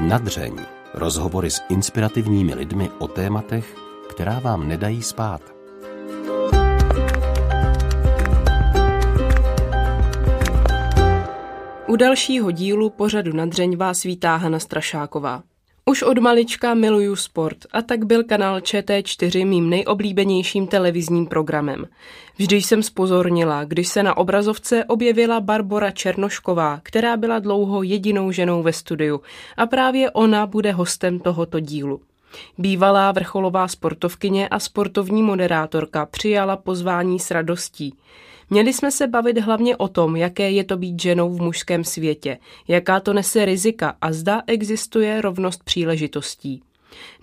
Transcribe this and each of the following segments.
Nadřeň. Rozhovory s inspirativními lidmi o tématech, která vám nedají spát. U dalšího dílu pořadu Nadřeň vás vítá Hana Strašáková. Už od malička miluju sport a tak byl kanál ČT4 mým nejoblíbenějším televizním programem. Vždy jsem spozornila, když se na obrazovce objevila Barbora Černošková, která byla dlouho jedinou ženou ve studiu a právě ona bude hostem tohoto dílu. Bývalá vrcholová sportovkyně a sportovní moderátorka přijala pozvání s radostí. Měli jsme se bavit hlavně o tom, jaké je to být ženou v mužském světě, jaká to nese rizika a zda existuje rovnost příležitostí.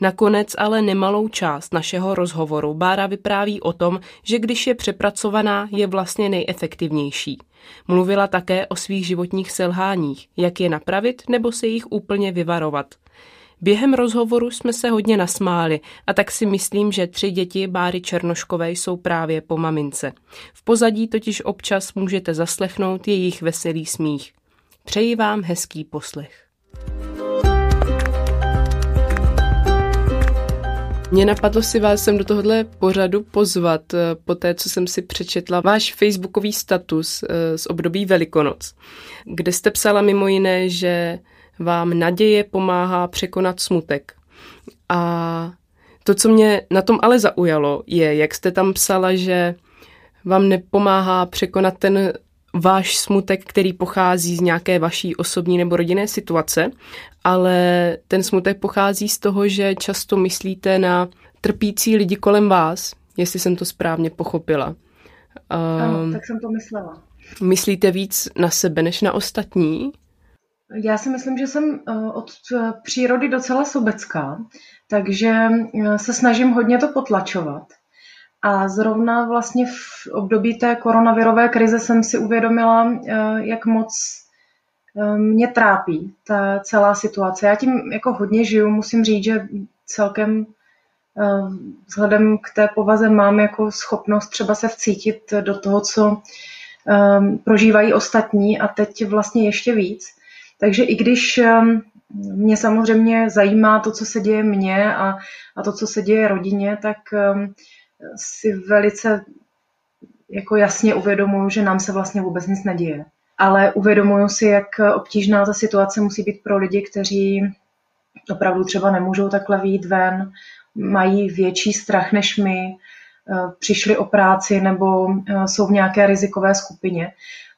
Nakonec ale nemalou část našeho rozhovoru Bára vypráví o tom, že když je přepracovaná, je vlastně nejefektivnější. Mluvila také o svých životních selháních, jak je napravit nebo se jich úplně vyvarovat. Během rozhovoru jsme se hodně nasmáli a tak si myslím, že tři děti Báry Černoškové jsou právě po mamince. V pozadí totiž občas můžete zaslechnout jejich veselý smích. Přeji vám hezký poslech. Mě napadlo si vás sem do tohohle pořadu pozvat eh, po té, co jsem si přečetla váš facebookový status eh, z období Velikonoc, kde jste psala mimo jiné, že vám naděje pomáhá překonat smutek. A to, co mě na tom ale zaujalo, je, jak jste tam psala, že vám nepomáhá překonat ten váš smutek, který pochází z nějaké vaší osobní nebo rodinné situace, ale ten smutek pochází z toho, že často myslíte na trpící lidi kolem vás, jestli jsem to správně pochopila. Ano, um, tak jsem to myslela. Myslíte víc na sebe než na ostatní? Já si myslím, že jsem eh, od eh, přírody docela sobecká, takže eh, se snažím hodně to potlačovat. A zrovna vlastně v období té koronavirové krize jsem si uvědomila, jak moc mě trápí ta celá situace. Já tím jako hodně žiju, musím říct, že celkem vzhledem k té povaze mám jako schopnost třeba se vcítit do toho, co prožívají ostatní a teď vlastně ještě víc. Takže i když um, mě samozřejmě zajímá to, co se děje mně a, a to, co se děje rodině, tak um, si velice jako jasně uvědomuju, že nám se vlastně vůbec nic neděje. Ale uvědomuju si, jak obtížná ta situace musí být pro lidi, kteří opravdu třeba nemůžou takhle výjít ven, mají větší strach než my, uh, přišli o práci nebo uh, jsou v nějaké rizikové skupině.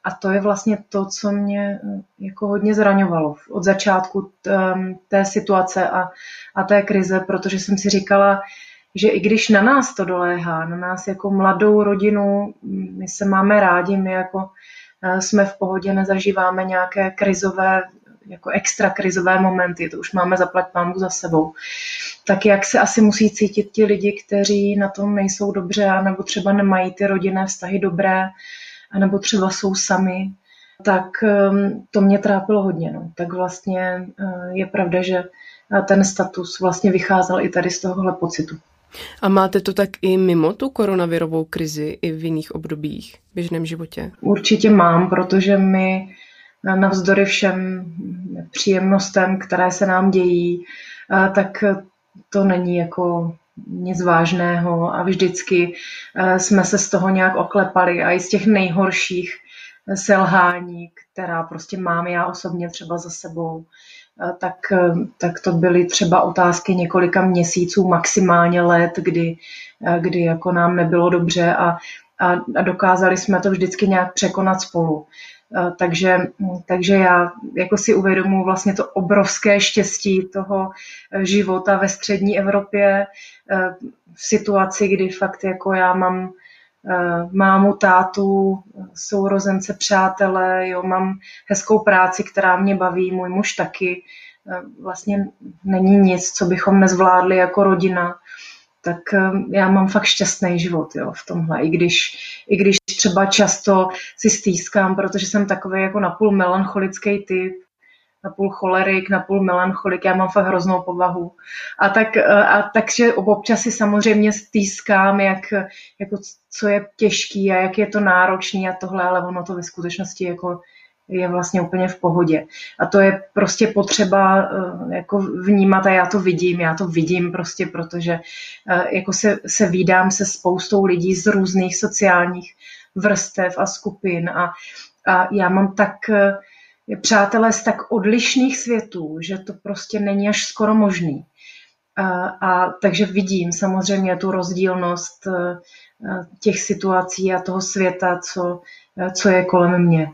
A to je vlastně to, co mě eh, jako hodně zraňovalo od začátku ehm, té situace a, a té krize, protože jsem si říkala, že i když na nás to doléhá, na nás jako mladou rodinu, my se máme rádi, my jako eh, jsme v pohodě, nezažíváme nějaké krizové, jako extra krizové momenty, to už máme zaplať pámu za sebou. Tak jak se asi musí cítit ti lidi, kteří na tom nejsou dobře, nebo třeba nemají ty rodinné vztahy dobré, anebo třeba jsou sami, tak ehm, to mě trápilo hodně. No. Tak vlastně eh, je pravda, že eh, ten status vlastně vycházel i tady z tohohle pocitu. A máte to tak i mimo tu koronavirovou krizi, i v jiných obdobích v běžném životě? Určitě mám, protože my eh, navzdory všem příjemnostem, které se nám dějí, tak to není jako nic vážného a vždycky eh, jsme se z toho nějak oklepali a i z těch nejhorších eh, selhání, která prostě mám já osobně třeba za sebou, eh, tak, tak to byly třeba otázky několika měsíců, maximálně let, kdy, kdy jako nám nebylo dobře a, a, a dokázali jsme to vždycky nějak překonat spolu. Eh, takže, takže já jako si uvědomuji vlastně to obrovské štěstí toho eh, života ve střední Evropě eh, v situaci, kdy fakt jako já mám mámu, tátu, sourozence, přátele, jo, mám hezkou práci, která mě baví, můj muž taky. Vlastně není nic, co bychom nezvládli jako rodina tak ehm, já mám fakt šťastný život jo, v tomhle, i když, i když třeba často si stýskám, protože jsem takový jako napůl melancholický typ, napůl cholerik, napůl melancholik, já mám fakt hroznou povahu. A, tak, e, a takže občas si samozřejmě stýskám, jak, jako co je těžký a jak je to náročný a tohle, ale ono to ve skutečnosti jako je vlastně úplně v pohodě. A to je prostě potřeba jako vnímat a já to vidím, já to vidím prostě, protože jako se, se vídám se spoustou lidí z různých sociálních vrstev a skupin a, a já mám tak přátelé z tak odlišných světů, že to prostě není až skoro možný. A, a takže vidím samozřejmě tu rozdílnost eh, těch situací a toho světa, co, co je kolem mě.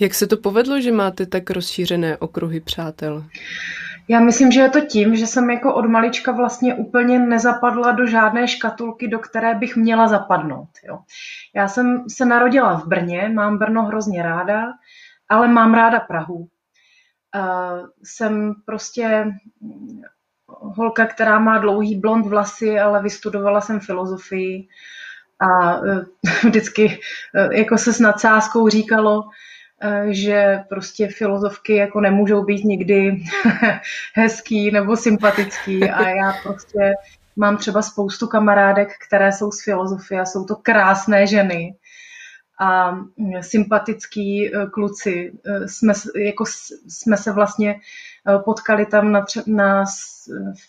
Jak se to povedlo, že máte tak rozšířené okruhy přátel? Já myslím, že je to tím, že jsem jako od malička vlastně úplně nezapadla do žádné škatulky, do které bych měla zapadnout. Jo. Já jsem se narodila v Brně, mám Brno hrozně ráda, ale mám ráda Prahu. Uh, jsem prostě holka, která má dlouhý blond vlasy, ale vystudovala jsem filozofii a uh, vždycky uh, jako se s nadsázkou říkalo, že prostě filozofky jako nemůžou být nikdy hezký nebo sympatický. A já prostě mám třeba spoustu kamarádek, které jsou z filozofie a jsou to krásné ženy a mm, sympatický e, kluci. E, jsme, jako, jsme se vlastně e, potkali tam na, na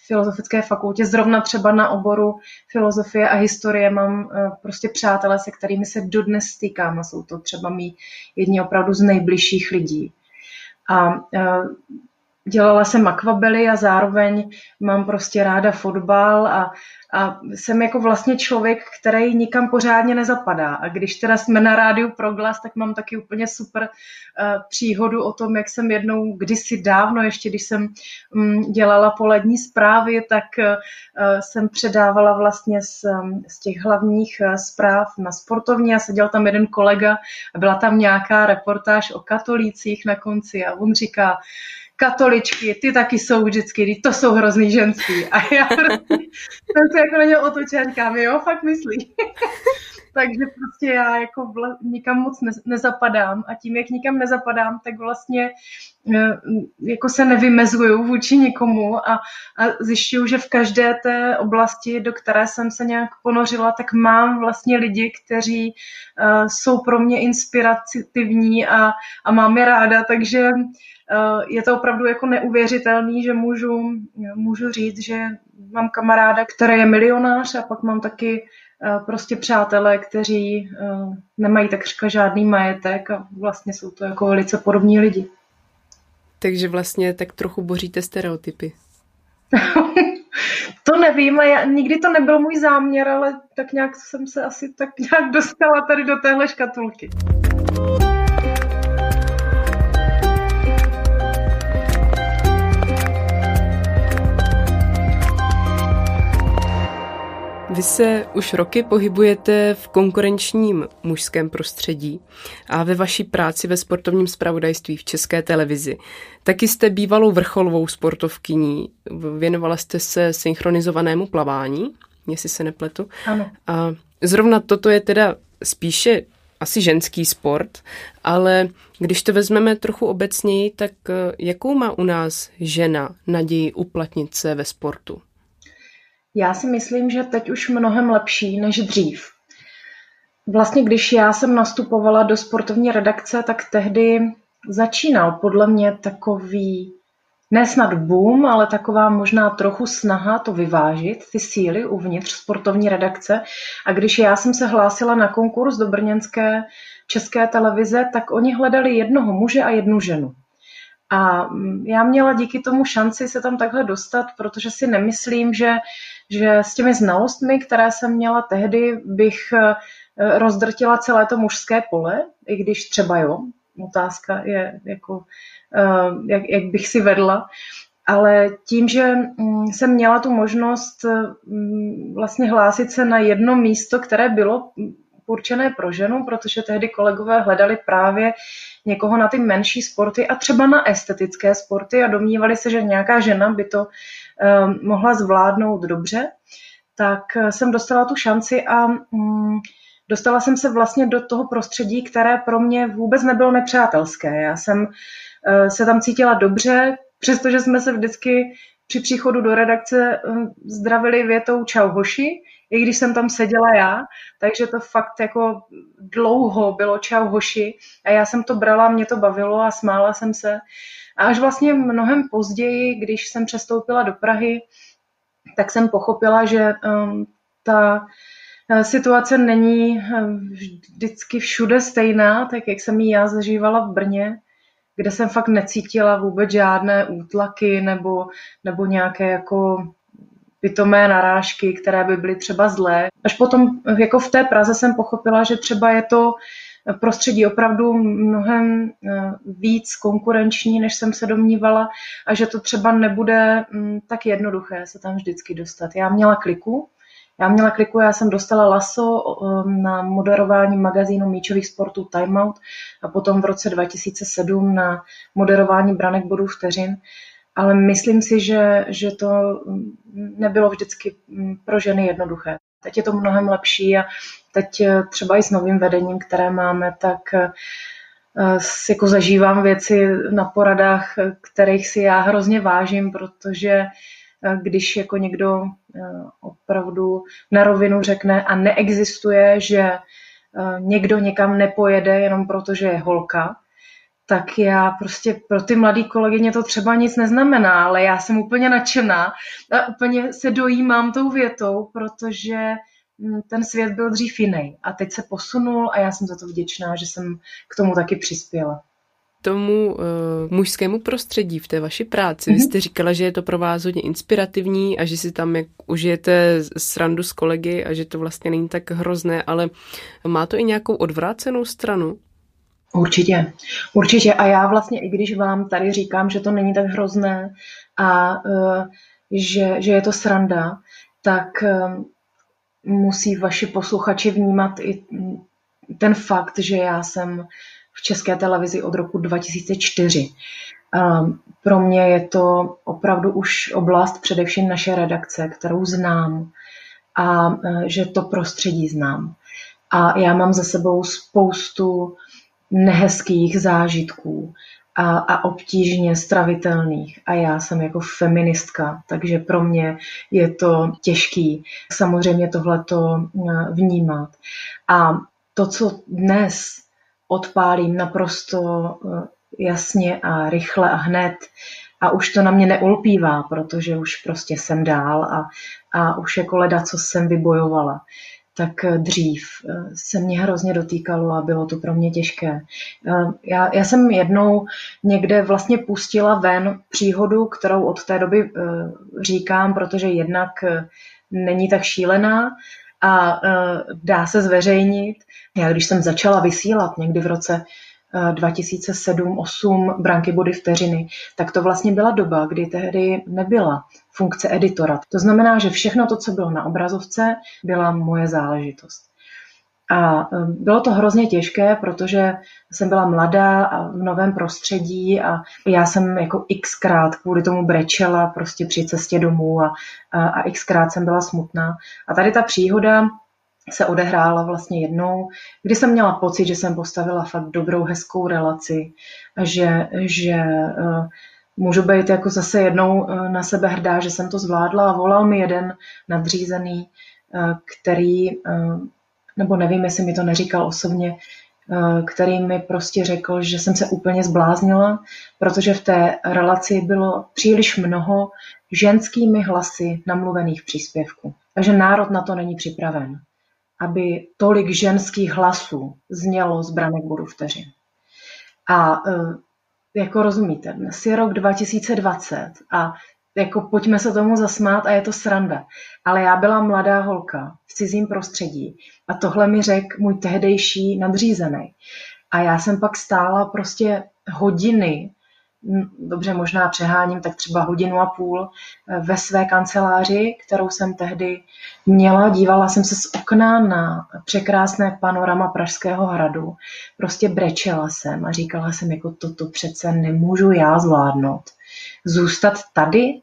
filozofické fakultě, zrovna třeba na oboru filozofie a historie mám prostě přátelé, se kterými se dodnes stýkám a jsou to třeba mý jedni opravdu z nejbližších lidí. A dělala jsem akvabely a zároveň mám prostě ráda fotbal a, a jsem jako vlastně člověk, který nikam pořádně nezapadá. A když teda jsme na rádiu Proglas, tak mám taky úplně super uh, příhodu o tom, jak jsem jednou kdysi dávno, ještě když jsem um, dělala polední zprávy, tak uh, jsem předávala vlastně z, um, z těch hlavních uh, zpráv na sportovní a seděl tam jeden kolega a byla tam nějaká reportáž o katolících na konci a on říká, katoličky, ty taky jsou vždycky, to jsou hrozný ženský. A já jsem se jako na něj otočila, říkám, jo, fakt myslí. Takže prostě já jako vla, nikam moc ne, nezapadám a tím, jak nikam nezapadám, tak vlastně e, jako se nevymezuju vůči nikomu a, a zjišťuju, že v každé té oblasti, do které jsem se nějak ponořila, tak mám vlastně lidi, kteří uh, jsou pro mě inspirativní a, a mám je ráda, takže Eh, je to opravdu jako neuvěřitelný, že můžu, můžu říct, že mám kamaráda, který je milionář a pak mám taky eh, prostě přátelé, kteří eh, nemají takřka žádný majetek a vlastně jsou to jako velice podobní lidi. Takže vlastně tak trochu boříte stereotypy. to nevím a já, nikdy to nebyl můj záměr, ale tak nějak jsem se asi tak nějak dostala tady do téhle škatulky. Vy se už roky pohybujete v konkurenčním mužském prostředí a ve vaší práci ve sportovním spravodajství v České televizi. Taky jste bývalou vrcholovou sportovkyní, věnovala jste se synchronizovanému plavání, jestli se nepletu. Ano. A zrovna toto je teda spíše asi ženský sport, ale když to vezmeme trochu obecněji, tak jakou má u nás žena naději uplatnit se ve sportu? Já si myslím, že teď už mnohem lepší než dřív. Vlastně, když já jsem nastupovala do sportovní redakce, tak tehdy začínal podle mě takový, ne snad boom, ale taková možná trochu snaha to vyvážit, ty síly uvnitř sportovní redakce. A když já jsem se hlásila na konkurs do brněnské české televize, tak oni hledali jednoho muže a jednu ženu. A já měla díky tomu šanci se tam takhle dostat, protože si nemyslím, že že s těmi znalostmi, které jsem měla tehdy, bych eh, rozdrtila celé to mužské pole, i když třeba jo, otázka je, jako, eh, jak, jak bych si vedla. Ale tím, že mm, jsem měla tu možnost mm, vlastně hlásit se na jedno místo, které bylo určené pro ženu, protože tehdy kolegové hledali právě někoho na ty menší sporty a třeba na estetické sporty a domnívali se, že nějaká žena by to uh, mohla zvládnout dobře, tak eh, jsem dostala tu šanci a um, dostala jsem se vlastně do toho prostředí, které pro mě vůbec nebylo nepřátelské. Já jsem uh, se tam cítila dobře, přestože jsme se vždycky při příchodu do redakce zdravili větou čau hoši, i když jsem tam seděla já, takže to fakt jako dlouho bylo čau hoši a já jsem to brala, mě to bavilo a smála jsem se. A až vlastně mnohem později, když jsem přestoupila do Prahy, tak jsem pochopila, že um, ta eh, situace není eh, vždycky všude stejná, tak jak jsem ji já zažívala v Brně, kde jsem fakt necítila vůbec žádné útlaky nebo, nebo nějaké jako pitomé narážky, které by byly třeba zlé. Až potom jako v té Praze jsem pochopila, že třeba je to prostředí opravdu mnohem eh, víc konkurenční, než jsem se domnívala a že to třeba nebude mm, tak jednoduché se tam vždycky dostat. Já měla kliku, já měla kliku, já jsem dostala laso na moderování magazínu míčových sportů Time Out a potom v roce 2007 na moderování branek bodů vteřin. Ale myslím si, že, že to nebylo vždycky pro ženy jednoduché. Teď je to mnohem lepší a teď eh, třeba i s novým vedením, které máme, tak eh, jako zažívám věci na poradách, kterých si já hrozně vážím, protože když jako někdo eh, opravdu na rovinu řekne a neexistuje, že eh, někdo někam nepojede jenom proto, že je holka, tak já prostě pro ty mladé kolegyně to třeba nic neznamená, ale já jsem úplně nadšená a úplně se dojímám tou větou, protože hm, ten svět byl dřív jiný a teď se posunul a já jsem za to vděčná, že jsem k tomu taky přispěla tomu uh, mužskému prostředí v té vaší práci. Vy mhm. jste říkala, že je to pro vás hodně inspirativní a že si tam jak užijete srandu s kolegy a že to vlastně není tak hrozné, ale má to i nějakou odvrácenou stranu? Určitě, určitě. A já vlastně, i když vám tady říkám, že to není tak hrozné a uh, že, že je to sranda, tak uh, musí vaši posluchači vnímat i ten fakt, že já jsem v české televizi od roku 2004. Ehm, pro mě je to opravdu už oblast především naše redakce, kterou znám a e, že to prostředí znám. A já mám za sebou spoustu nehezkých zážitků a, a obtížně stravitelných. A já jsem jako feministka, takže pro mě je to těžký samozřejmě tohleto e, vnímat. A to, co dnes odpálím naprosto eh, jasně a rychle a hned a už to na mě neulpívá, protože už prostě jsem dál a, a už jako leda, co jsem vybojovala, tak eh, dřív eh, se mě hrozně dotýkalo a bylo to pro mě těžké. Já, já jsem jednou někde vlastně pustila ven příhodu, kterou od té doby říkám, protože jednak není tak šílená a dá se zveřejnit já když jsem začala vysílat někdy v roce 2007-2008 eh, branky body vteřiny, tak to vlastně byla doba, kdy tehdy nebyla funkce editora. To znamená, že všechno to, co bylo na obrazovce, byla moje záležitost. A eh, bylo to hrozně těžké, protože jsem byla mladá a v novém prostředí a já jsem jako xkrát kvůli tomu brečela prostě při cestě domů a, a, a xkrát jsem byla smutná. A tady ta příhoda se odehrála vlastně jednou, kdy jsem měla pocit, že jsem postavila fakt dobrou, hezkou relaci, že, že uh, můžu být jako zase jednou uh, na sebe hrdá, že jsem to zvládla a volal mi jeden nadřízený, uh, který, nebo nevím, jestli mi to neříkal osobně, který mi prostě řekl, že jsem se úplně zbláznila, protože v té relaci bylo příliš mnoho ženskými hlasy namluvených příspěvků. Takže národ na to není připraven aby tolik ženských hlasů znělo z branek bodu vteřin. A e, jako rozumíte, dnes je rok 2020 a jako pojďme se tomu zasmát a je to sranda. Ale já byla mladá holka v cizím prostředí a tohle mi řekl můj tehdejší nadřízený. A já jsem pak stála prostě hodiny dobře možná přeháním, tak třeba hodinu a půl eh, ve své kanceláři, kterou jsem tehdy měla. Dívala jsem se z okna na překrásné panorama Pražského hradu. Prostě brečela jsem a říkala jsem, jako toto přece nemůžu já zvládnout. Zůstat tady,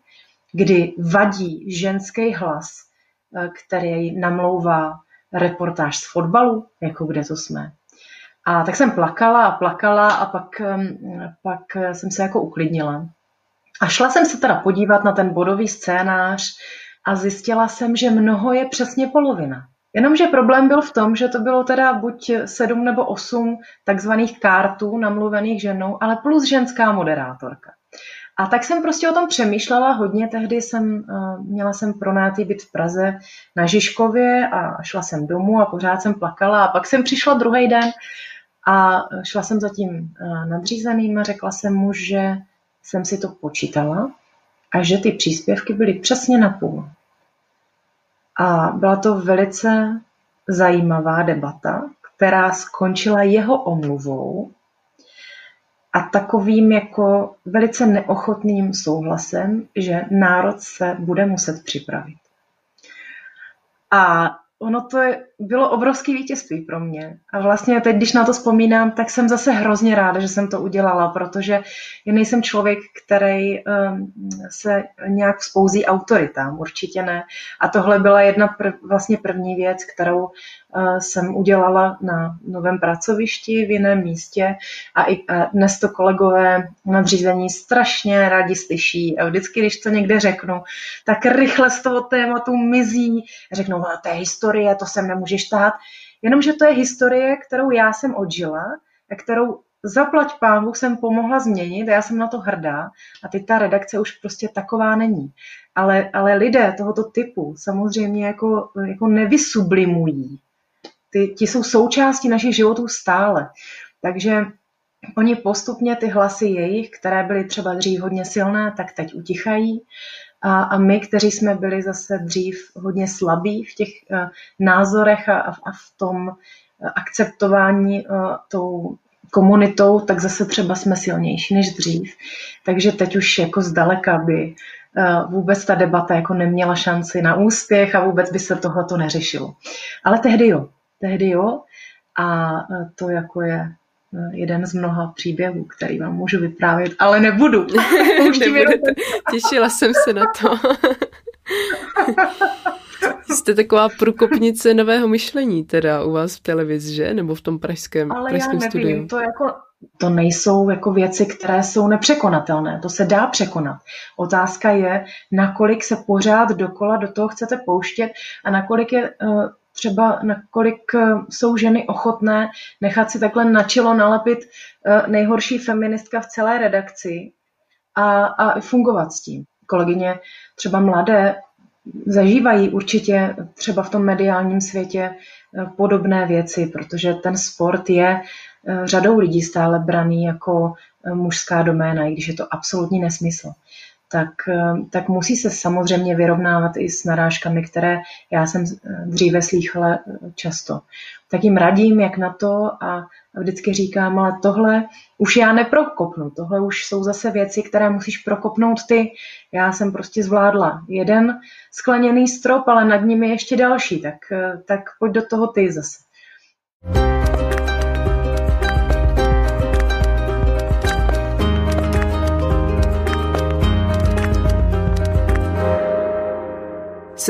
kdy vadí ženský hlas, eh, který namlouvá reportáž z fotbalu, jako kde to jsme. A tak jsem plakala a plakala a pak, pak jsem se jako uklidnila. A šla jsem se teda podívat na ten bodový scénář a zjistila jsem, že mnoho je přesně polovina. Jenomže problém byl v tom, že to bylo teda buď sedm nebo osm takzvaných kartů namluvených ženou, ale plus ženská moderátorka. A tak jsem prostě o tom přemýšlela hodně. Tehdy jsem, uh, měla jsem pronátý byt v Praze na Žižkově a šla jsem domů a pořád jsem plakala. A pak jsem přišla druhý den a šla jsem za tím uh, nadřízeným a řekla jsem mu, že jsem si to počítala a že ty příspěvky byly přesně na půl. A byla to velice zajímavá debata, která skončila jeho omluvou a takovým jako velice neochotným souhlasem, že národ se bude muset připravit. A ono to je, bylo obrovské vítězství pro mě. A vlastně teď, když na to vzpomínám, tak jsem zase hrozně ráda, že jsem to udělala, protože já nejsem člověk, který um, se nějak vzpouzí autoritám, určitě ne. A tohle byla jedna prv, vlastně první věc, kterou uh, jsem udělala na novém pracovišti v jiném místě a i a dnes to kolegové nadřízení strašně rádi slyší. A vždycky, když to někde řeknu, tak rychle z toho tématu mizí. Řeknou, no, to je historie, to sem nemůžeš tát. Jenomže to je historie, kterou já jsem odžila a kterou zaplať pánu jsem pomohla změnit a já jsem na to hrdá a teď ta redakce už prostě taková není. Ale, ale lidé tohoto typu samozřejmě jako, jako nevysublimují. Ty, ti jsou součástí našich životů stále. Takže oni postupně ty hlasy jejich, které byly třeba dřív hodně silné, tak teď utichají a, a my, kteří jsme byli zase dřív hodně slabí v těch uh, názorech a, a v tom uh, akceptování uh, tou komunitou, tak zase třeba jsme silnější než dřív. Takže teď už jako zdaleka by vůbec ta debata jako neměla šanci na úspěch a vůbec by se tohleto neřešilo. Ale tehdy jo, tehdy jo a to jako je jeden z mnoha příběhů, který vám můžu vyprávět, ale nebudu. Těšila jsem se na to. Jste taková průkopnice nového myšlení teda u vás v televizi, že? Nebo v tom pražském, Ale pražském já nevím, studiu? to jako to nejsou jako věci, které jsou nepřekonatelné. To se dá překonat. Otázka je, nakolik se pořád dokola do toho chcete pouštět a nakolik je uh, třeba nakolik eh, jsou ženy ochotné nechat si takhle na čelo nalepit eh, nejhorší feministka v celé redakci a, a fungovat s tím. Kolegyně třeba mladé zažívají určitě třeba v tom mediálním světě eh, podobné věci, protože ten sport je řadou lidí stále braný jako mužská doména, i když je to absolutní nesmysl tak, eh, tak musí se samozřejmě vyrovnávat i s narážkami, které já jsem eh, dříve slýchala eh, často. Tak jim radím, jak na to a vždycky říkám, ale tohle už já neprokopnu, tohle už jsou zase věci, které musíš prokopnout ty. Já jsem prostě zvládla jeden skleněný strop, ale nad je ještě další, tak, tak pojď do toho ty zase.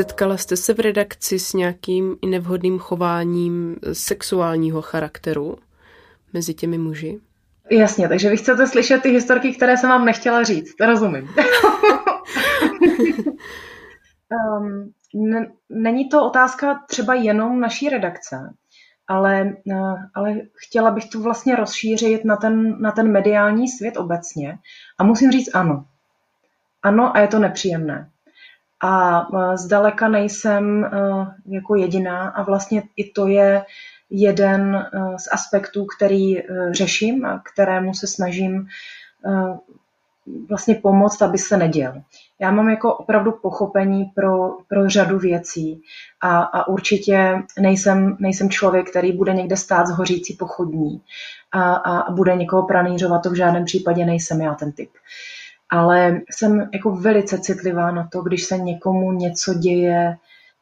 Setkala jste se v redakci s nějakým i nevhodným chováním sexuálního charakteru mezi těmi muži? Jasně, takže vy chcete slyšet ty historky, které jsem vám nechtěla říct, to rozumím. um, není to otázka třeba jenom naší redakce, ale, uh, ale chtěla bych to vlastně rozšířit na ten, na ten mediální svět obecně. A musím říct ano. Ano, a je to nepříjemné. A e, zdaleka nejsem e, jako jediná a vlastně i to je jeden e, z aspektů, který řeším a kterému se snažím vlastně pomoct, aby se neděl. Já mám jako opravdu pochopení pro, pro řadu věcí a, a určitě nejsem, nejsem člověk, který bude někde stát z hořící pochodní a, a bude někoho pranířovat, to v žádném případě nejsem já ten typ. Uh, ale jsem jako velice citlivá na to, když se někomu něco děje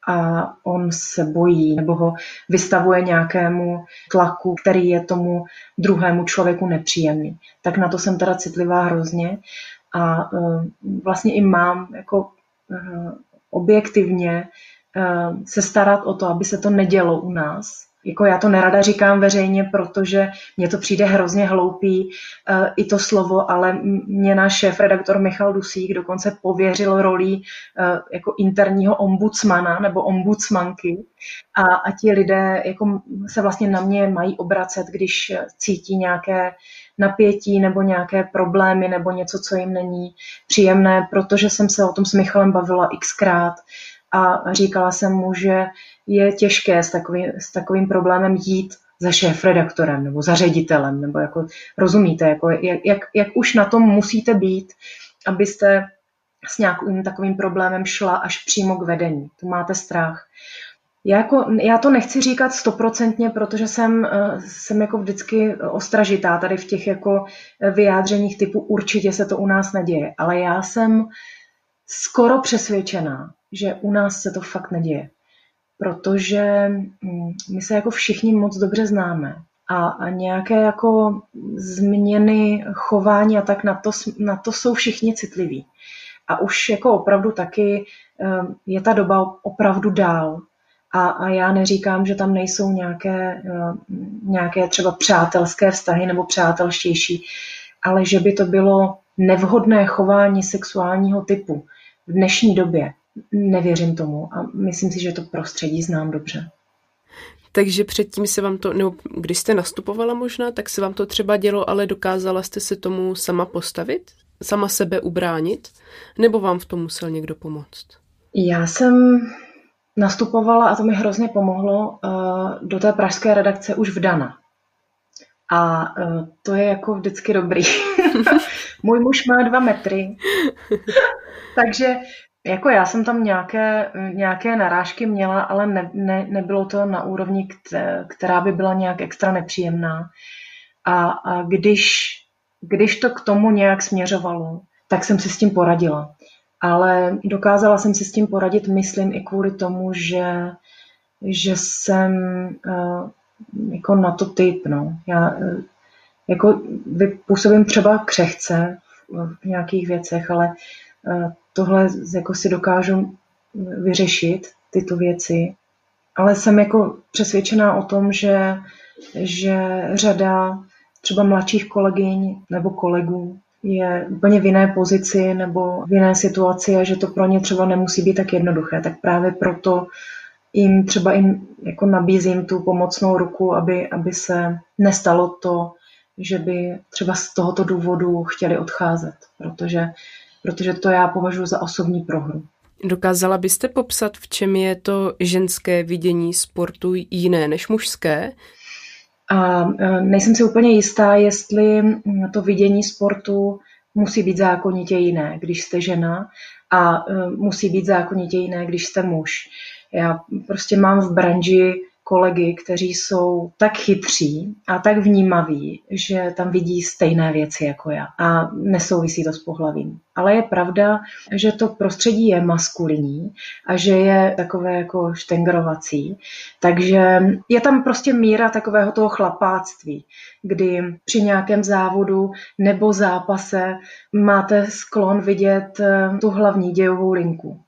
a on se bojí nebo ho vystavuje nějakému tlaku, který je tomu druhému člověku nepříjemný. Tak na to jsem teda citlivá hrozně a uh, vlastně i mám jako uh, objektivně uh, se starat o to, aby se to nedělo u nás, jako já to nerada říkám veřejně, protože mně to přijde hrozně hloupý eh, i to slovo, ale mě náš šéf-redaktor Michal Dusík dokonce pověřil rolí eh, jako interního ombudsmana nebo ombudsmanky. A, a ti lidé jako se vlastně na mě mají obracet, když cítí nějaké napětí nebo nějaké problémy nebo něco, co jim není příjemné, protože jsem se o tom s Michalem bavila xkrát a říkala jsem mu, že je těžké s takovým, s takovým problémem jít za šéf-redaktorem nebo za ředitelem, nebo jako rozumíte, jako jak, jak, jak už na tom musíte být, abyste s nějakým takovým problémem šla až přímo k vedení. To máte strach. Já, jako, já to nechci říkat stoprocentně, protože jsem, eh, jsem jako vždycky ostražitá tady v těch jako vyjádřeních typu určitě se to u nás neděje, ale já jsem skoro přesvědčená, že u nás se to fakt neděje protože mm, my se jako všichni moc dobře známe a, a nějaké jako změny chování a tak na to, na to jsou všichni citliví. A už jako opravdu taky eh, je ta doba opravdu dál. A, a já neříkám, že tam nejsou nějaké, eh, nějaké třeba přátelské vztahy nebo přátelštější, ale že by to bylo nevhodné chování sexuálního typu v dnešní době, nevěřím tomu a myslím si, že to prostředí znám dobře. Takže předtím se vám to, nebo když jste nastupovala možná, tak se vám to třeba dělo, ale dokázala jste se tomu sama postavit? Sama sebe ubránit? Nebo vám v tom musel někdo pomoct? Já jsem nastupovala, a to mi hrozně pomohlo, eh, do té pražské redakce už v Dana. A eh, to je jako vždycky dobrý. Můj muž má dva metry, takže jako já jsem tam nějaké, nějaké narážky měla, ale ne, ne, nebylo to na úrovni, která by byla nějak extra nepříjemná. A, a když, když to k tomu nějak směřovalo, tak jsem si s tím poradila. Ale dokázala jsem si s tím poradit, myslím, i kvůli tomu, že, že jsem uh, jako na to typ. No. Já uh, jako působím třeba křehce v, nějakých věcech, ale uh, tohle jako si dokážu vyřešit, tyto věci. Ale jsem jako přesvědčená o tom, že, že řada třeba mladších kolegyň nebo kolegů je úplně v jiné pozici nebo v jiné situaci a že to pro ně třeba nemusí být tak jednoduché. Tak právě proto jim třeba jim jako nabízím tu pomocnou ruku, aby, aby se nestalo to, že by třeba z tohoto důvodu chtěli odcházet, protože protože to já považuji za osobní prohru. Dokázala byste popsat, v čem je to ženské vidění sportu jiné než mužské? A e, nejsem si úplně jistá, jestli to vidění sportu musí být zákonitě jiné, když jste žena a e, musí být zákonitě jiné, když jste muž. Já prostě mám v branži kolegy, kteří jsou tak chytří a tak vnímaví, že tam vidí stejné věci jako já a nesouvisí to s pohlavím. Ale je pravda, že to prostředí je maskulinní a že je takové jako štengrovací, takže je tam prostě míra takového toho chlapáctví, kdy při nějakém závodu nebo zápase máte sklon vidět eh, tu hlavní dějovou linku.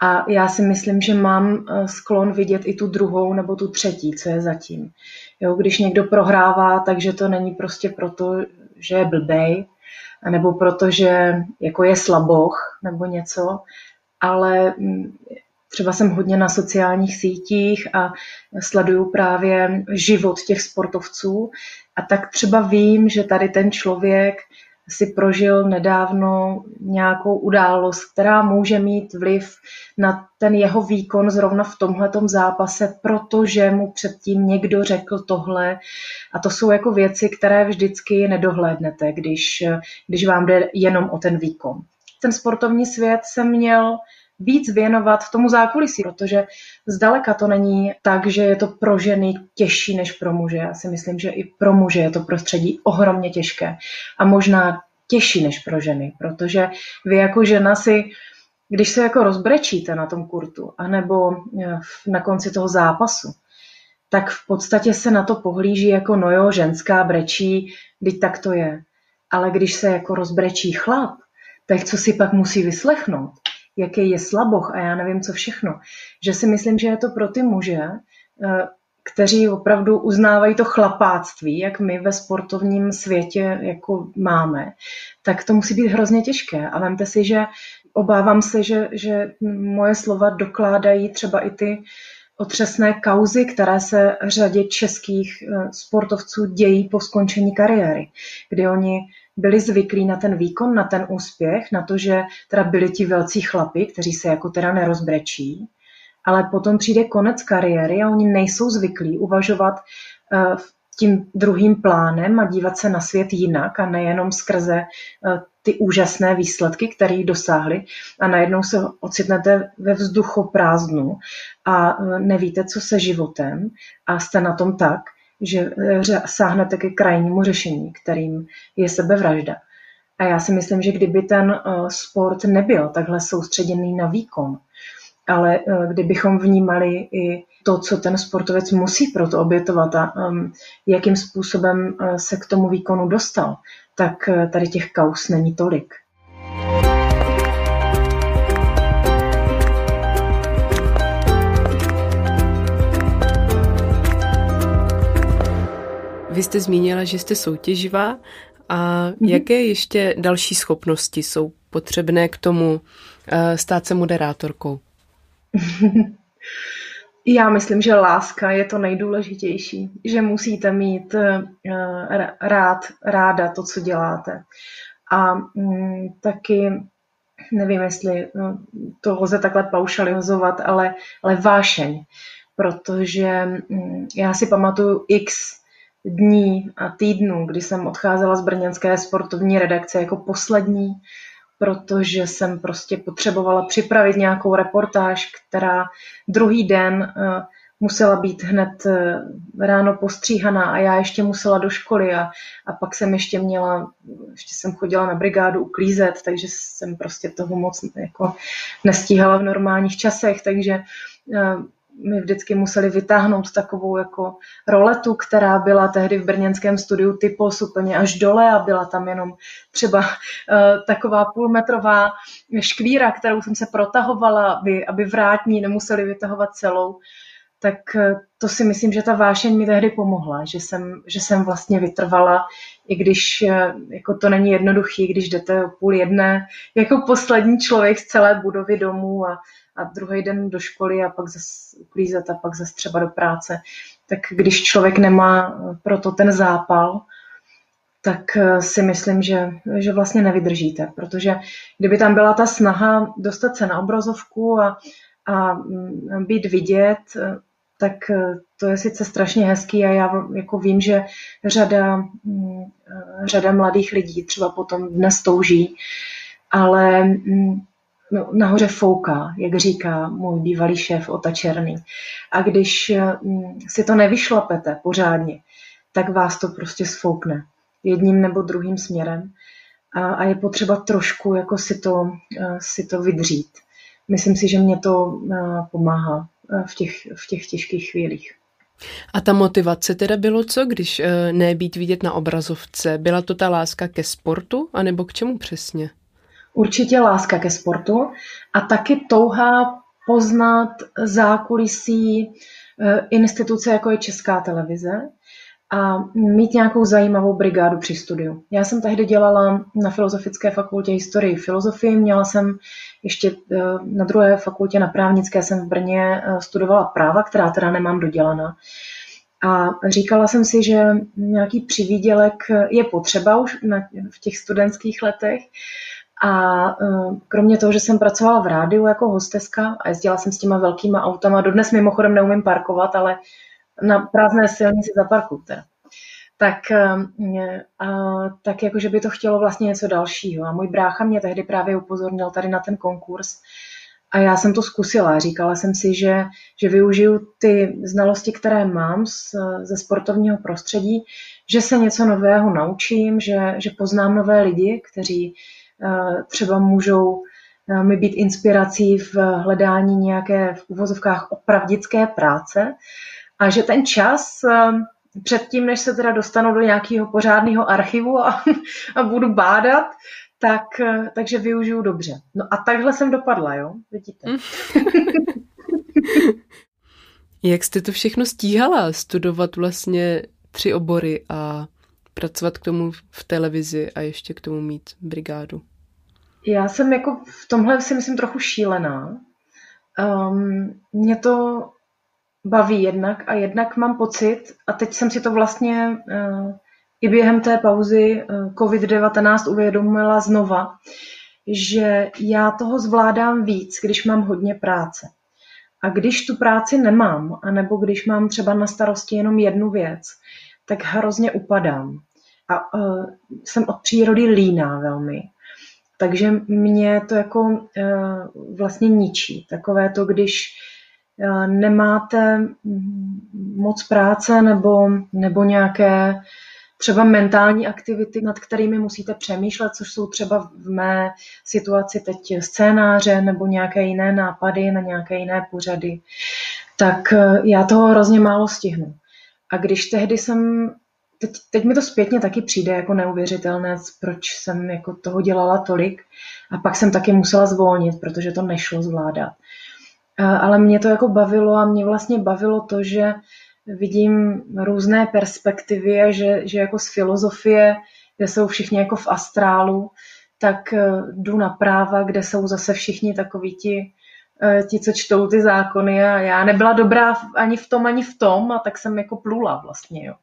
A já si myslím, že mám eh, sklon vidět i tu druhou nebo tu třetí, co je zatím. Jo, když někdo prohrává, takže to není prostě proto, že je blbej, nebo proto, že jako je slaboch nebo něco, ale mm, třeba jsem hodně na sociálních sítích a sleduju právě život těch sportovců a tak třeba vím, že tady ten člověk si prožil nedávno nějakou událost, která může mít vliv na ten jeho výkon zrovna v tomhletom zápase, protože mu předtím někdo řekl tohle. A to jsou jako věci, které vždycky nedohlédnete, když, když vám jde jenom o ten výkon. Ten sportovní svět se měl víc věnovat tomu zákulisí, protože zdaleka to není tak, že je to pro ženy těžší než pro muže. Já si myslím, že i pro muže je to prostředí ohromně těžké a možná těžší než pro ženy, protože vy jako žena si, když se jako rozbrečíte na tom kurtu, anebo eh, na konci toho zápasu, tak v podstatě se na to pohlíží jako no jo, ženská brečí, teď tak to je. Ale když se jako rozbrečí chlap, tak co si pak musí vyslechnout? Jaký je slaboch a já nevím co všechno. Že si myslím, že je to pro ty muže eh, kteří opravdu uznávají to chlapáctví, jak my ve sportovním světě jako máme, tak to musí být hrozně těžké. A vemte si, že obávám se, že, že moje slova dokládají třeba i ty otřesné kauzy, které se řadě českých eh, sportovců dějí po skončení kariéry, kdy oni byli zvyklí na ten výkon, na ten úspěch, na to, že teda byli ti velcí chlapi, kteří se jako teda nerozbrečí, ale potom přijde konec kariéry a oni nejsou zvyklí uvažovat eh, tím druhým plánem a dívat se na svět jinak a nejenom skrze eh, ty úžasné výsledky, které dosáhli. A najednou se ocitnete ve vzduchu prázdnu a eh, nevíte, co se životem a jste na tom tak, že sáhnete ke krajnímu řešení, kterým je sebevražda. A já si myslím, že kdyby ten sport nebyl takhle soustředěný na výkon, ale eh, kdybychom vnímali i to, co ten sportovec musí pro to obětovat a jakým způsobem se k tomu výkonu dostal, tak tady těch kaus není tolik. Vy jste zmínila, že jste soutěživá a mm-hmm. jaké ještě další schopnosti jsou potřebné k tomu uh, stát se moderátorkou? Já myslím, že láska je to nejdůležitější, že musíte mít eh, rád, ráda to, co děláte. A mm, taky nevím, jestli no, to lze takhle paušalizovat, ale, ale vášeň, protože mm, já si pamatuju x dní a týdnů, kdy jsem odcházela z brněnské sportovní redakce jako poslední protože jsem prostě potřebovala připravit nějakou reportáž, která druhý den eh, musela být hned eh, ráno postříhaná a já ještě musela do školy a, a pak jsem ještě měla, ještě jsem chodila na brigádu uklízet, takže jsem prostě toho moc jako nestíhala v normálních časech, takže eh, mi vždycky museli vytáhnout takovou jako roletu, která byla tehdy v brněnském studiu Typos úplně až dole a byla tam jenom třeba uh, taková půlmetrová škvíra, kterou jsem se protahovala, aby, aby vrátní nemuseli vytahovat celou. Tak uh, to si myslím, že ta vášeň mi tehdy pomohla, že jsem, že jsem vlastně vytrvala, i když uh, jako to není jednoduchý, když jdete o půl jedné, jako poslední člověk z celé budovy domů a a druhý den do školy a pak zase uklízet a pak zase třeba do práce. Tak když člověk nemá proto ten zápal, tak eh, si myslím, že, že vlastně nevydržíte, protože kdyby tam byla ta snaha dostat se na obrazovku a, a mm, být vidět, eh, tak eh, to je sice strašně hezký a já jako vím, že řada, mm, řada mladých lidí třeba potom dnes touží, ale mm, no, nahoře fouká, jak říká můj bývalý šéf Ota Černý. A když mm, si to nevyšlapete pořádně, tak vás to prostě sfoukne jedním nebo druhým směrem a, a je potřeba trošku jako si to, si to vydřít. Myslím si, že mě to pomáhá v těch, v těch těžkých chvílích. A ta motivace teda bylo co, když e, ne být vidět na obrazovce? Byla to ta láska ke sportu, anebo k čemu přesně? určitě láska ke sportu a taky touha poznat zákulisí eh, instituce, jako je Česká televize a mít nějakou zajímavou brigádu při studiu. Já jsem tehdy dělala na Filozofické fakultě historii filozofii, měla jsem ještě eh, na druhé fakultě na právnické jsem v Brně eh, studovala práva, která teda nemám dodělaná. A říkala jsem si, že nějaký přivídělek je potřeba už v těch studentských letech, a kromě toho, že jsem pracovala v rádiu jako hosteska a jezdila jsem s těma velkýma autama, dodnes mimochodem neumím parkovat, ale na prázdné silnici zaparkuju teda. Tak, uh, tak jako, že by to chtělo vlastně něco dalšího. A můj brácha mě tehdy právě upozornil tady na ten konkurs a já jsem to zkusila. Říkala jsem si, že, že využiju ty znalosti, které mám z, ze sportovního prostředí, že se něco nového naučím, že, že poznám nové lidi, kteří Eh, třeba můžou eh, mi být inspirací v hledání nějaké v uvozovkách opravdické práce a že ten čas eh, předtím, než se teda dostanu do nějakého pořádného archivu a, a budu bádat, tak, takže využiju dobře. No a takhle jsem dopadla, jo? Vidíte. Jak jste to všechno stíhala? Studovat vlastně tři obory a pracovat k tomu v televizi a ještě k tomu mít brigádu? Já jsem jako v tomhle si myslím trochu šílená. Um, mě to baví jednak a jednak mám pocit, a teď jsem si to vlastně uh, i během té pauzy uh, COVID-19 uvědomila znova, že já toho zvládám víc, když mám hodně práce. A když tu práci nemám, anebo když mám třeba na starosti jenom jednu věc, tak hrozně upadám. A uh, jsem od přírody líná velmi. Takže mě to jako uh, vlastně ničí. Takové to, když nemáte moc práce nebo, nebo nějaké třeba mentální aktivity, nad kterými musíte přemýšlet, což jsou třeba v mé situaci teď scénáře nebo nějaké jiné nápady na nějaké jiné pořady, tak já toho hrozně málo stihnu. A když tehdy jsem teď, teď mi to zpětně taky přijde jako neuvěřitelné, proč jsem jako toho dělala tolik a pak jsem taky musela zvolnit, protože to nešlo zvládat. Ale mě to jako bavilo a mě vlastně bavilo to, že vidím různé perspektivy a že, že jako z filozofie, kde jsou všichni jako v astrálu, tak eh, jdu na práva, kde jsou zase všichni takoví ti, eh, ti, co čtou ty zákony a já nebyla dobrá ani v tom, ani v tom a tak jsem jako plula vlastně, jo.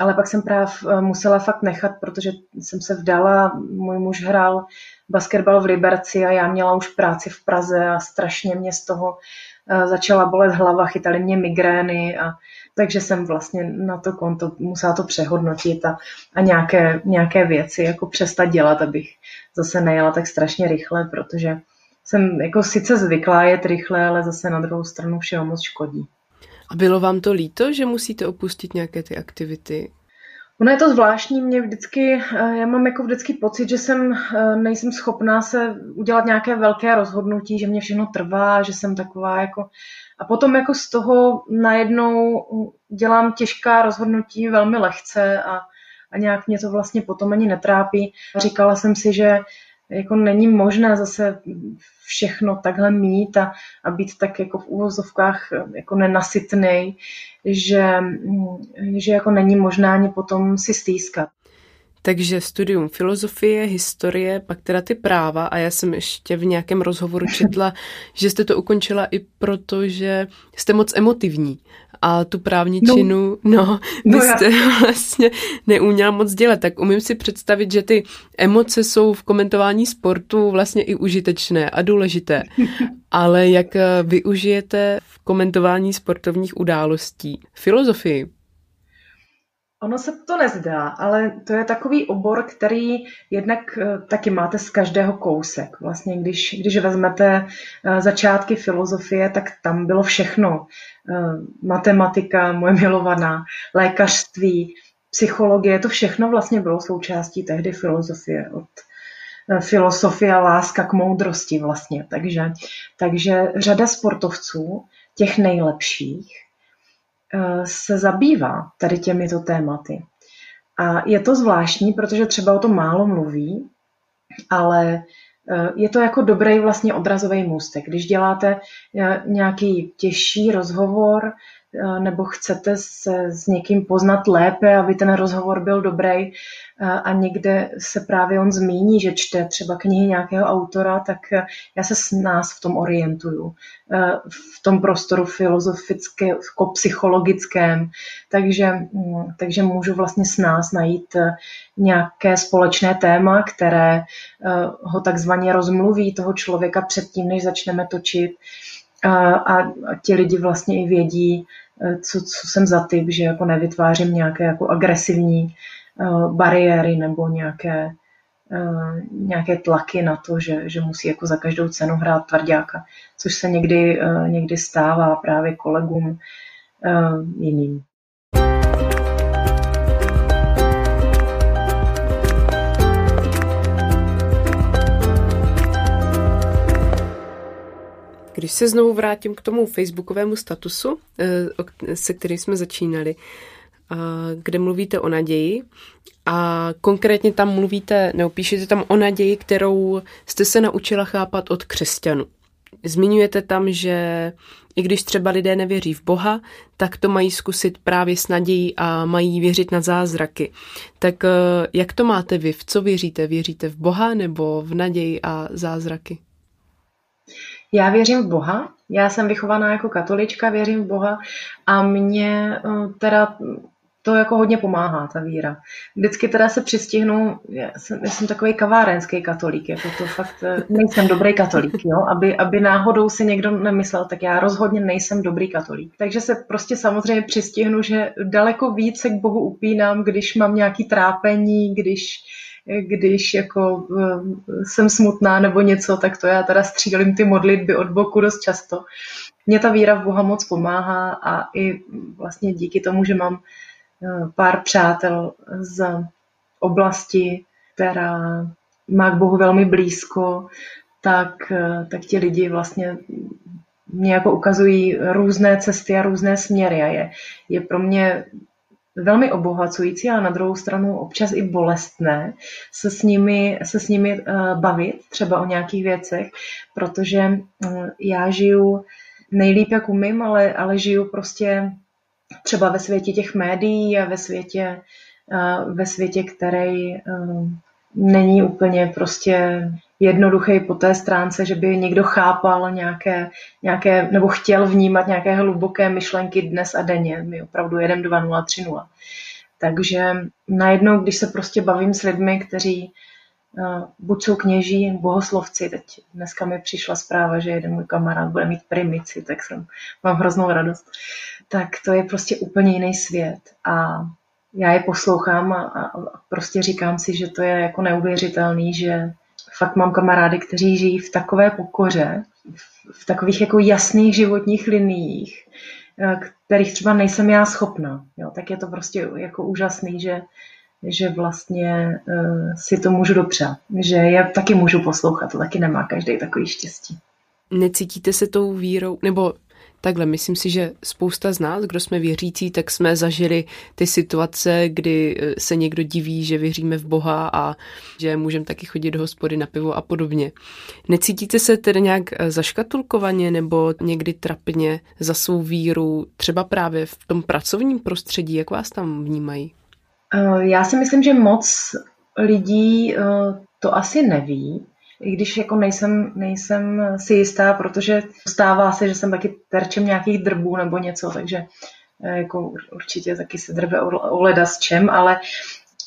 Ale pak jsem právě eh, musela fakt nechat, protože jsem se vdala, můj muž hrál basketbal v Liberci a já měla už práci v Praze a strašně mě z toho eh, začala bolet hlava, chytaly mě migrény a takže jsem vlastně na to konto musela to přehodnotit a, a nějaké, nějaké věci jako přestat dělat, abych zase nejela tak strašně rychle, protože jsem jako sice zvyklá jet rychle, ale zase na druhou stranu všeho moc škodí. A bylo vám to líto, že musíte opustit nějaké ty aktivity? Ono je to zvláštní, mě vždycky, eh, já mám jako vždycky pocit, že jsem eh, nejsem schopná se udělat nějaké velké rozhodnutí, že mě všechno trvá, že jsem taková jako... A potom jako z toho najednou dělám těžká rozhodnutí velmi lehce a, a nějak mě to vlastně potom ani netrápí. Říkala jsem si, že jako není možné zase všechno takhle mít a, a být tak jako v úvozovkách jako nenasytnej, že, že jako není možné ani potom si stýskat. Takže studium filozofie, historie, pak teda ty práva a já jsem ještě v nějakém rozhovoru četla, že jste to ukončila i proto, že jste moc emotivní a tu právničinu, no, no vy no jste já. vlastně neuměla moc dělat, tak umím si představit, že ty emoce jsou v komentování sportu vlastně i užitečné a důležité, ale jak využijete v komentování sportovních událostí filozofii? Ono se to nezdá, ale to je takový obor, který jednak eh, taky máte z každého kousek. Vlastně když, když vezmete eh, začátky filozofie, tak tam bylo všechno. Eh, matematika, moje milovaná, lékařství, psychologie, to všechno vlastně bylo součástí tehdy filozofie. Od filosofie a láska k moudrosti vlastně. Takže, takže řada sportovců, těch nejlepších, Eh, se zabývá tady těmito tématy. A je to zvláštní, protože třeba o tom málo mluví, ale eh, je to jako dobrý vlastně odrazový můstek. Když děláte eh, nějaký těžší rozhovor Eh, nebo chcete se s někým poznat lépe, aby ten rozhovor byl dobrý a někde se právě on zmíní, že čte třeba knihy nějakého autora, tak eh, já se s nás v tom orientuju, v tom prostoru filozofickém, psychologickém, takže, mm, takže můžu vlastně s nás najít nějaké společné téma, které ho takzvaně rozmluví toho člověka předtím, než začneme točit a, a ti lidi vlastně i vědí, Eh, co, co jsem za typ, že jako nevytvářím nějaké jako agresivní uh, bariéry nebo nějaké, uh, nějaké tlaky na to, že, že musí jako za každou cenu hrát tvrdáka, což se někdy, uh, někdy stává právě kolegům jiným. Když se znovu vrátím k tomu facebookovému statusu, eh, se kterým jsme začínali, kde mluvíte o naději a konkrétně tam mluvíte, nebo píšete tam o naději, kterou jste se naučila chápat od křesťanů. Zmiňujete tam, že i když třeba lidé nevěří v Boha, tak to mají zkusit právě s nadějí a mají věřit na zázraky. Tak eh, jak to máte vy? V co věříte? Věříte v Boha nebo v naději a zázraky? Já věřím v Boha. Já jsem vychovaná jako katolička, věřím v Boha a mě eh, teda to jako hodně pomáhá, ta víra. Vždycky teda se přistihnu, já jsem, já jsem takový kavárenský katolík, jako to fakt eh, nejsem dobrý katolík, jo? Aby, aby náhodou si někdo nemyslel, tak já rozhodně nejsem dobrý katolík. Takže se prostě samozřejmě přistihnu, že daleko víc se k Bohu upínám, když mám nějaký trápení, když když jako eh, jsem smutná nebo něco, tak to já teda střílím ty modlitby od boku dost často. Mně ta víra v Boha moc pomáhá a i vlastně díky tomu, že mám Eh, pár přátel z oblasti, která má k Bohu velmi blízko, tak, eh, tak ti lidi vlastně mě jako ukazují různé cesty a různé směry a je, je pro mě velmi obohacující, ale na druhou stranu občas i bolestné se s nimi, se s nimi uh, bavit, třeba o nějakých věcech, protože uh, já žiju nejlíp, jak umím, ale, ale žiju prostě třeba ve světě těch médií a ve světě, ve světě, který není úplně prostě jednoduchý po té stránce, že by někdo chápal nějaké, nějaké nebo chtěl vnímat nějaké hluboké myšlenky dnes a denně. My opravdu 1, 2, 0, 3, 0. Takže najednou, když se prostě bavím s lidmi, kteří uh, buď jsou kněží, bohoslovci, teď dneska mi přišla zpráva, že jeden můj kamarád bude mít primici, tak jsem, mám hroznou radost tak to je prostě úplně jiný svět. A já je poslouchám a, a prostě říkám si, že to je jako neuvěřitelný, že fakt mám kamarády, kteří žijí v takové pokoře, v, takových jako jasných životních liniích, eh, kterých třeba nejsem já schopna. Jo, tak je to prostě jako úžasný, že, že vlastně uh, si to můžu dopřát. Že je taky můžu poslouchat, to taky nemá každý takový štěstí. Necítíte se tou vírou, nebo Takhle, myslím si, že spousta z nás, kdo jsme věřící, tak jsme zažili ty situace, kdy eh, se někdo diví, že věříme v Boha a že můžeme taky chodit do hospody na pivo a podobně. Necítíte se tedy nějak eh, zaškatulkovaně nebo někdy trapně za svou víru, třeba právě v tom pracovním prostředí, jak vás tam vnímají? Eh, já si myslím, že moc lidí to asi neví, i když jako nejsem, nejsem si jistá, protože stává se, že jsem taky terčem nějakých drbů nebo něco, takže eh, jako určitě taky se drbe o leda s čem, ale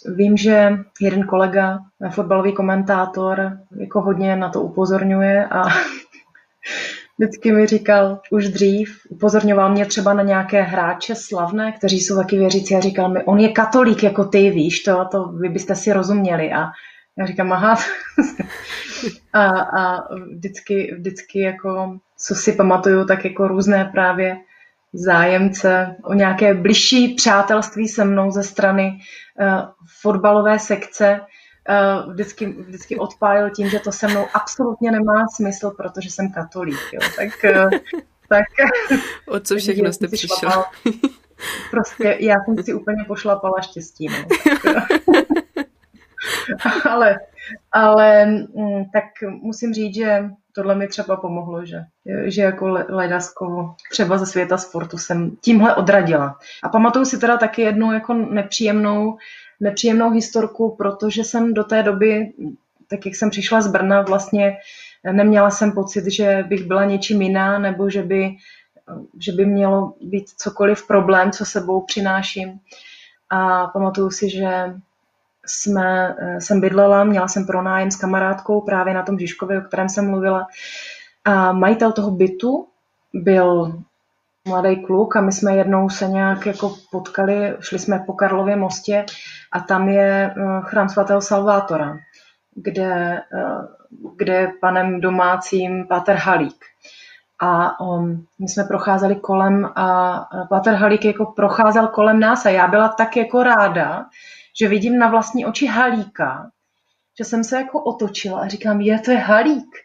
vím, že jeden kolega, fotbalový komentátor, jako hodně na to upozorňuje a vždycky mi říkal už dřív, upozorňoval mě třeba na nějaké hráče slavné, kteří jsou taky věřící a říkal mi, on je katolík jako ty, víš to, a to vy byste si rozuměli. A já říkám, aha. a, a vždycky, vždycky jako, co si pamatuju, tak jako různé právě zájemce o nějaké bližší přátelství se mnou ze strany uh, fotbalové sekce uh, vždycky, vždycky odpálil tím, že to se mnou absolutně nemá smysl, protože jsem katolík. Jo. Tak, uh, tak, o co všechno jste přišel? Prostě já jsem si úplně pošlapala štěstí. No. Tak, ale, ale mm, tak musím říct, že tohle mi třeba pomohlo, že, že jako ledasko třeba ze světa sportu jsem tímhle odradila. A pamatuju si teda taky jednu jako nepříjemnou, nepříjemnou historku, protože jsem do té doby, tak jak jsem přišla z Brna, vlastně neměla jsem pocit, že bych byla něčím jiná, nebo že by, že by mělo být cokoliv problém, co sebou přináším. A pamatuju si, že jsme, eh, jsem bydlela, měla jsem pronájem s kamarádkou právě na tom Žižkově, o kterém jsem mluvila. A majitel toho bytu byl mladý kluk a my jsme jednou se nějak jako potkali, šli jsme po Karlově mostě a tam je eh, chrám svatého Salvátora, kde, eh, kde je panem domácím Páter Halík. A um, my jsme procházeli kolem a Páter Halík jako procházel kolem nás a já byla tak jako ráda, že vidím na vlastní oči halíka, že jsem se jako otočila a říkám, je, to je halík.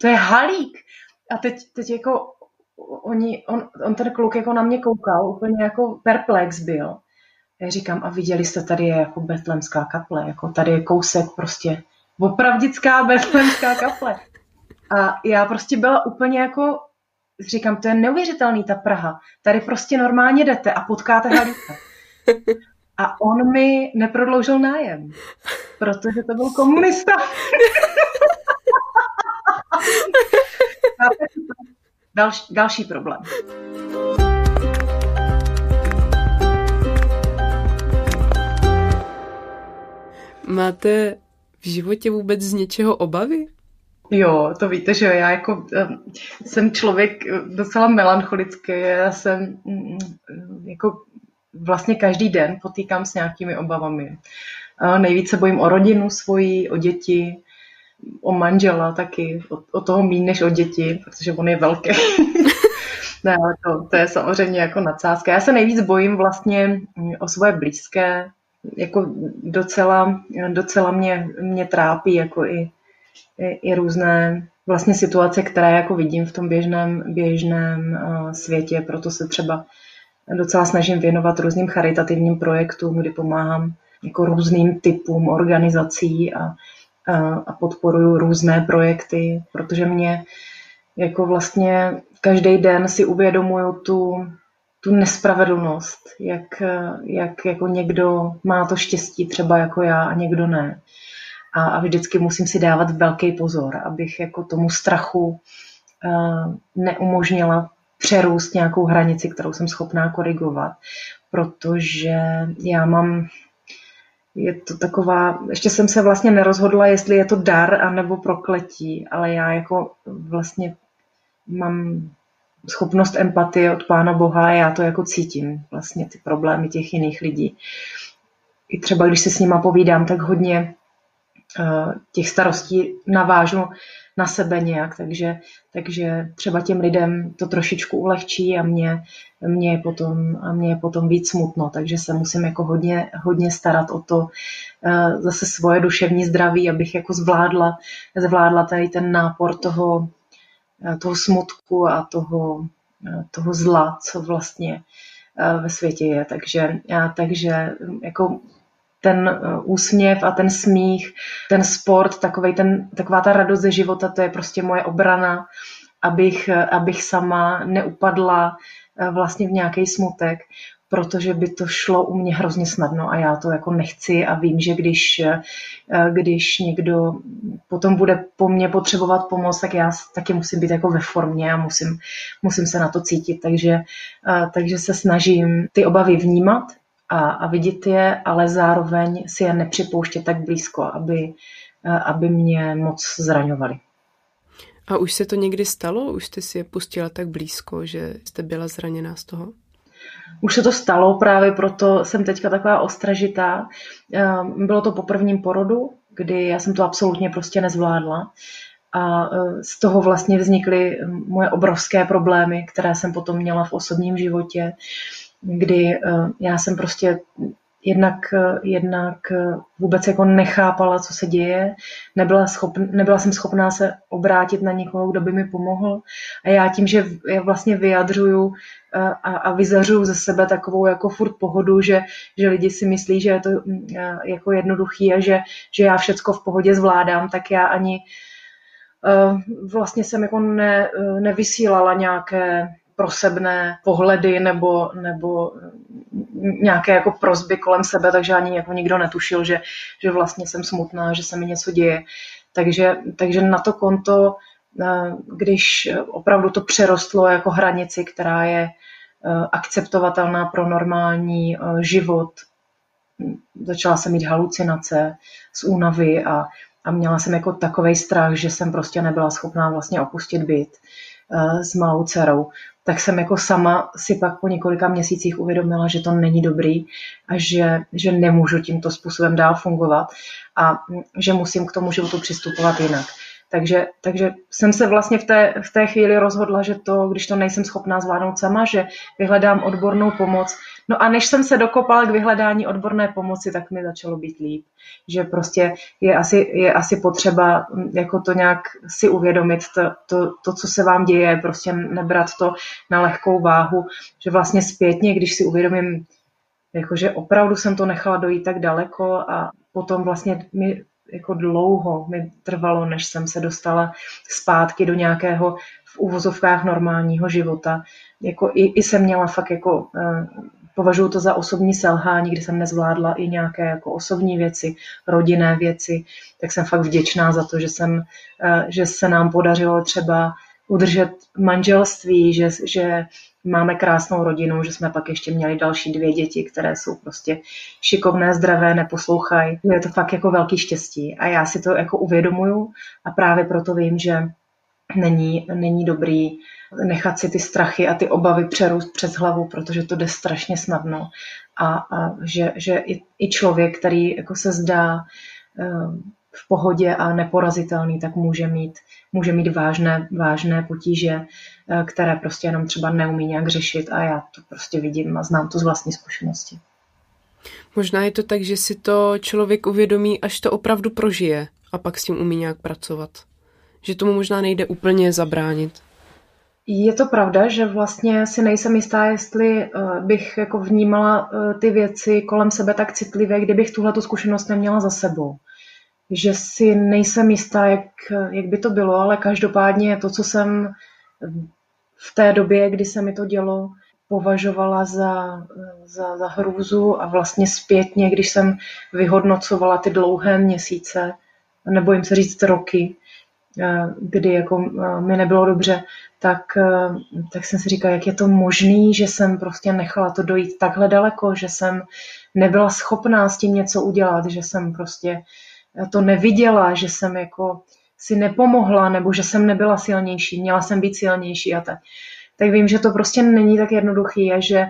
To je halík. A teď, teď jako oni, on, on ten kluk jako na mě koukal, úplně jako perplex byl. Já říkám, a viděli jste, tady je jako betlemská kaple, jako tady je kousek prostě opravdická betlemská kaple. A já prostě byla úplně jako, říkám, to je neuvěřitelný ta Praha. Tady prostě normálně jdete a potkáte halíka. A on mi neprodloužil nájem, protože to byl komunista. další, další problém. Máte v životě vůbec z něčeho obavy? Jo, to víte, že já jako jsem člověk docela melancholický, já jsem um, jako vlastně každý den potýkám s nějakými obavami. Nejvíce bojím o rodinu svoji, o děti, o manžela taky, o, o toho méně než o děti, protože on je velký. ne, ale to, to je samozřejmě jako nadsázka. Já se nejvíc bojím vlastně o svoje blízké, jako docela, docela mě, mě trápí jako i, i, i různé vlastně situace, které jako vidím v tom běžném, běžném uh, světě, proto se třeba docela snažím věnovat různým charitativním projektům, kdy pomáhám jako různým typům organizací a, a, a podporuju různé projekty, protože mě jako vlastně každý den si uvědomuju tu, tu nespravedlnost, jak, jak jako někdo má to štěstí třeba jako já a někdo ne. A, a vždycky musím si dávat velký pozor, abych jako tomu strachu uh, neumožnila přerůst nějakou hranici, kterou jsem schopná korigovat, protože já mám je to taková, ještě jsem se vlastně nerozhodla, jestli je to dar anebo prokletí, ale já jako vlastně mám schopnost empatie od Pána Boha a já to jako cítím, vlastně ty problémy těch jiných lidí. I třeba, když se s nima povídám, tak hodně těch starostí navážu na sebe nějak, takže, takže třeba těm lidem to trošičku ulehčí a mě, mě, je potom, a mě je potom víc smutno, takže se musím jako hodně, hodně starat o to uh, zase svoje duševní zdraví, abych jako zvládla, zvládla tady ten nápor toho, Eh, toho smutku a toho, eh, toho zla, co vlastně eh, ve světě je. Takže, takže jako ten úsměv a ten smích, ten sport, takovej ten, taková ta radost ze života, to je prostě moje obrana, abych, abych sama neupadla vlastně v nějaký smutek, protože by to šlo u mě hrozně snadno a já to jako nechci a vím, že když, eh, když někdo potom bude po mně potřebovat pomoc, tak já taky musím být jako ve formě a musím, musím se na to cítit, takže, eh, takže se snažím ty obavy vnímat a, a vidět je, ale zároveň si je nepřipouštět tak blízko, aby, eh, aby mě moc zraňovali. A už se to někdy stalo? Už jste si je pustila tak blízko, že jste byla zraněná z toho? Už se to stalo, právě proto jsem teďka taková ostražitá. Ehm, bylo to po prvním porodu, kdy já jsem to absolutně prostě nezvládla. A e, z toho vlastně vznikly moje obrovské problémy, které jsem potom měla v osobním životě, kdy e, já jsem prostě jednak, eh, jednak eh, vůbec jako nechápala, co se děje, nebyla, schopn, nebyla jsem schopná se obrátit na někoho, kdo by mi pomohl. A já tím, že já vlastně vyjadřuju eh, a, a vyzařuju ze sebe takovou jako furt pohodu, že, že lidi si myslí, že je to mm, jako jednoduchý a že, že já všecko v pohodě zvládám, tak já ani vlastně jsem jako ne, nevysílala nějaké prosebné pohledy nebo, nebo nějaké jako prozby kolem sebe, takže ani jako nikdo netušil, že, že vlastně jsem smutná, že se mi něco děje. Takže, takže na to konto, eh, když opravdu to přerostlo jako hranici, která je eh, akceptovatelná pro normální eh, život, začala jsem mít halucinace z únavy a, a měla jsem jako takový strach, že jsem prostě nebyla schopná vlastně opustit byt s malou dcerou tak jsem jako sama si pak po několika měsících uvědomila, že to není dobrý a že, že nemůžu tímto způsobem dál fungovat a že musím k tomu životu přistupovat jinak. Takže, takže jsem se vlastně v té, v té chvíli rozhodla, že to, když to nejsem schopná zvládnout sama, že vyhledám odbornou pomoc. No a než jsem se dokopala k vyhledání odborné pomoci, tak mi začalo být líp. Že prostě je asi, je asi potřeba mm, jako to nějak si uvědomit, to, to, to, co se vám děje, prostě nebrat to na lehkou váhu, že vlastně zpětně, když si uvědomím, jakože opravdu jsem to nechala dojít tak daleko a potom vlastně mi jako dlouho mi trvalo, než jsem se dostala zpátky do nějakého v uvozovkách normálního života. Jako i, i jsem měla fakt jako eh, považuji to za osobní selhání, kdy jsem nezvládla i nějaké jako osobní věci, rodinné věci, tak jsem fakt vděčná za to, že, jsem, eh, že se nám podařilo třeba udržet manželství, že, že máme krásnou rodinu, že jsme pak ještě měli další dvě děti, které jsou prostě šikovné, zdravé, neposlouchají. Je to fakt jako velký štěstí a já si to jako uvědomuju a právě proto vím, že není, není dobrý nechat si ty strachy a ty obavy přerůst přes hlavu, protože to jde strašně snadno. A, a že, že i, i člověk, který jako se zdá eh, v pohodě a neporazitelný, tak může mít, může mít vážné, vážné potíže, eh, které prostě jenom třeba neumí nějak řešit a já to prostě vidím a znám to z vlastní zkušenosti. Možná je to tak, že si to člověk uvědomí, až to opravdu prožije a pak s tím umí nějak pracovat. Že tomu možná nejde úplně zabránit. Je to pravda, že vlastně si nejsem jistá, jestli eh, bych jako vnímala eh, ty věci kolem sebe tak citlivě, kdybych tuhle zkušenost neměla za sebou. Že si nejsem jistá, jak, jak by to bylo, ale každopádně to, co jsem v té době, kdy se mi to dělo, považovala za, za, za hrůzu a vlastně zpětně, když jsem vyhodnocovala ty dlouhé měsíce, nebo jim se říct roky, kdy jako eh, mi nebylo dobře, tak, eh, tak jsem si říkala, jak je to možné, že jsem prostě nechala to dojít takhle daleko, že jsem nebyla schopná s tím něco udělat, že jsem prostě to neviděla, že jsem jako si nepomohla, nebo že jsem nebyla silnější, měla jsem být silnější a tak. Tak vím, že to prostě není tak jednoduchý a že,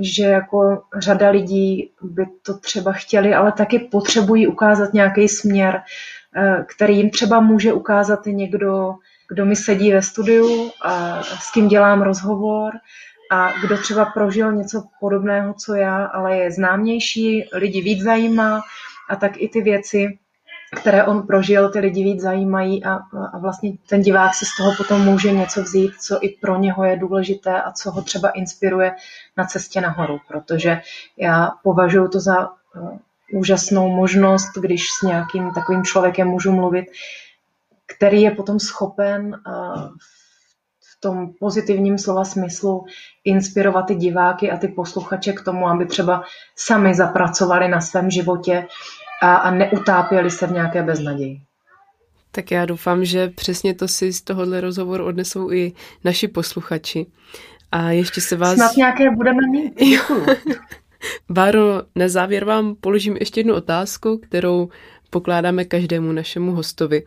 že jako řada lidí by to třeba chtěli, ale taky potřebují ukázat nějaký směr, Eh, který jim třeba může ukázat někdo, kdo mi sedí ve studiu a s kým dělám rozhovor a kdo třeba prožil něco podobného, co já, ale je známější, lidi víc zajímá a tak i ty věci, které on prožil, ty lidi víc zajímají a, a vlastně ten divák si z toho potom může něco vzít, co i pro něho je důležité a co ho třeba inspiruje na cestě nahoru, protože já považuji to za eh, úžasnou možnost, když s nějakým takovým člověkem můžu mluvit, který je potom schopen v tom pozitivním slova smyslu inspirovat ty diváky a ty posluchače k tomu, aby třeba sami zapracovali na svém životě a, a neutápěli se v nějaké beznaději. Tak já doufám, že přesně to si z tohohle rozhovoru odnesou i naši posluchači. A ještě se vás... Snad nějaké budeme mít. Váro, na závěr vám položím ještě jednu otázku, kterou pokládáme každému našemu hostovi.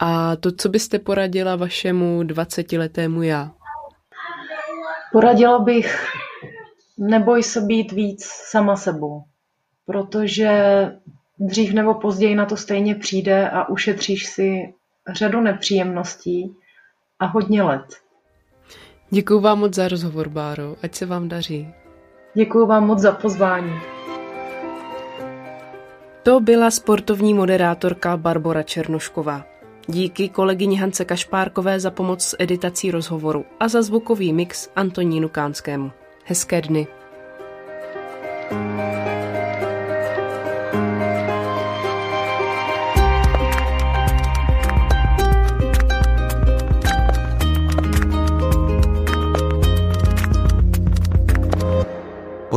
A to, co byste poradila vašemu 20-letému já? Poradila bych, neboj se být víc sama sebou, protože dřív nebo později na to stejně přijde a ušetříš si řadu nepříjemností a hodně let. Děkuji vám moc za rozhovor, Báro. Ať se vám daří. Děkuji vám moc za pozvání. To byla sportovní moderátorka Barbara Černošková. Díky kolegyni Hance Kašpárkové za pomoc s editací rozhovoru a za zvukový mix Antonínu Kánskému. Hezké dny.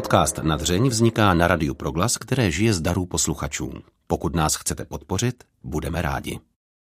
Podcast Nadřeň vzniká na Radiu Proglas, které žije z darů posluchačů. Pokud nás chcete podpořit, budeme rádi.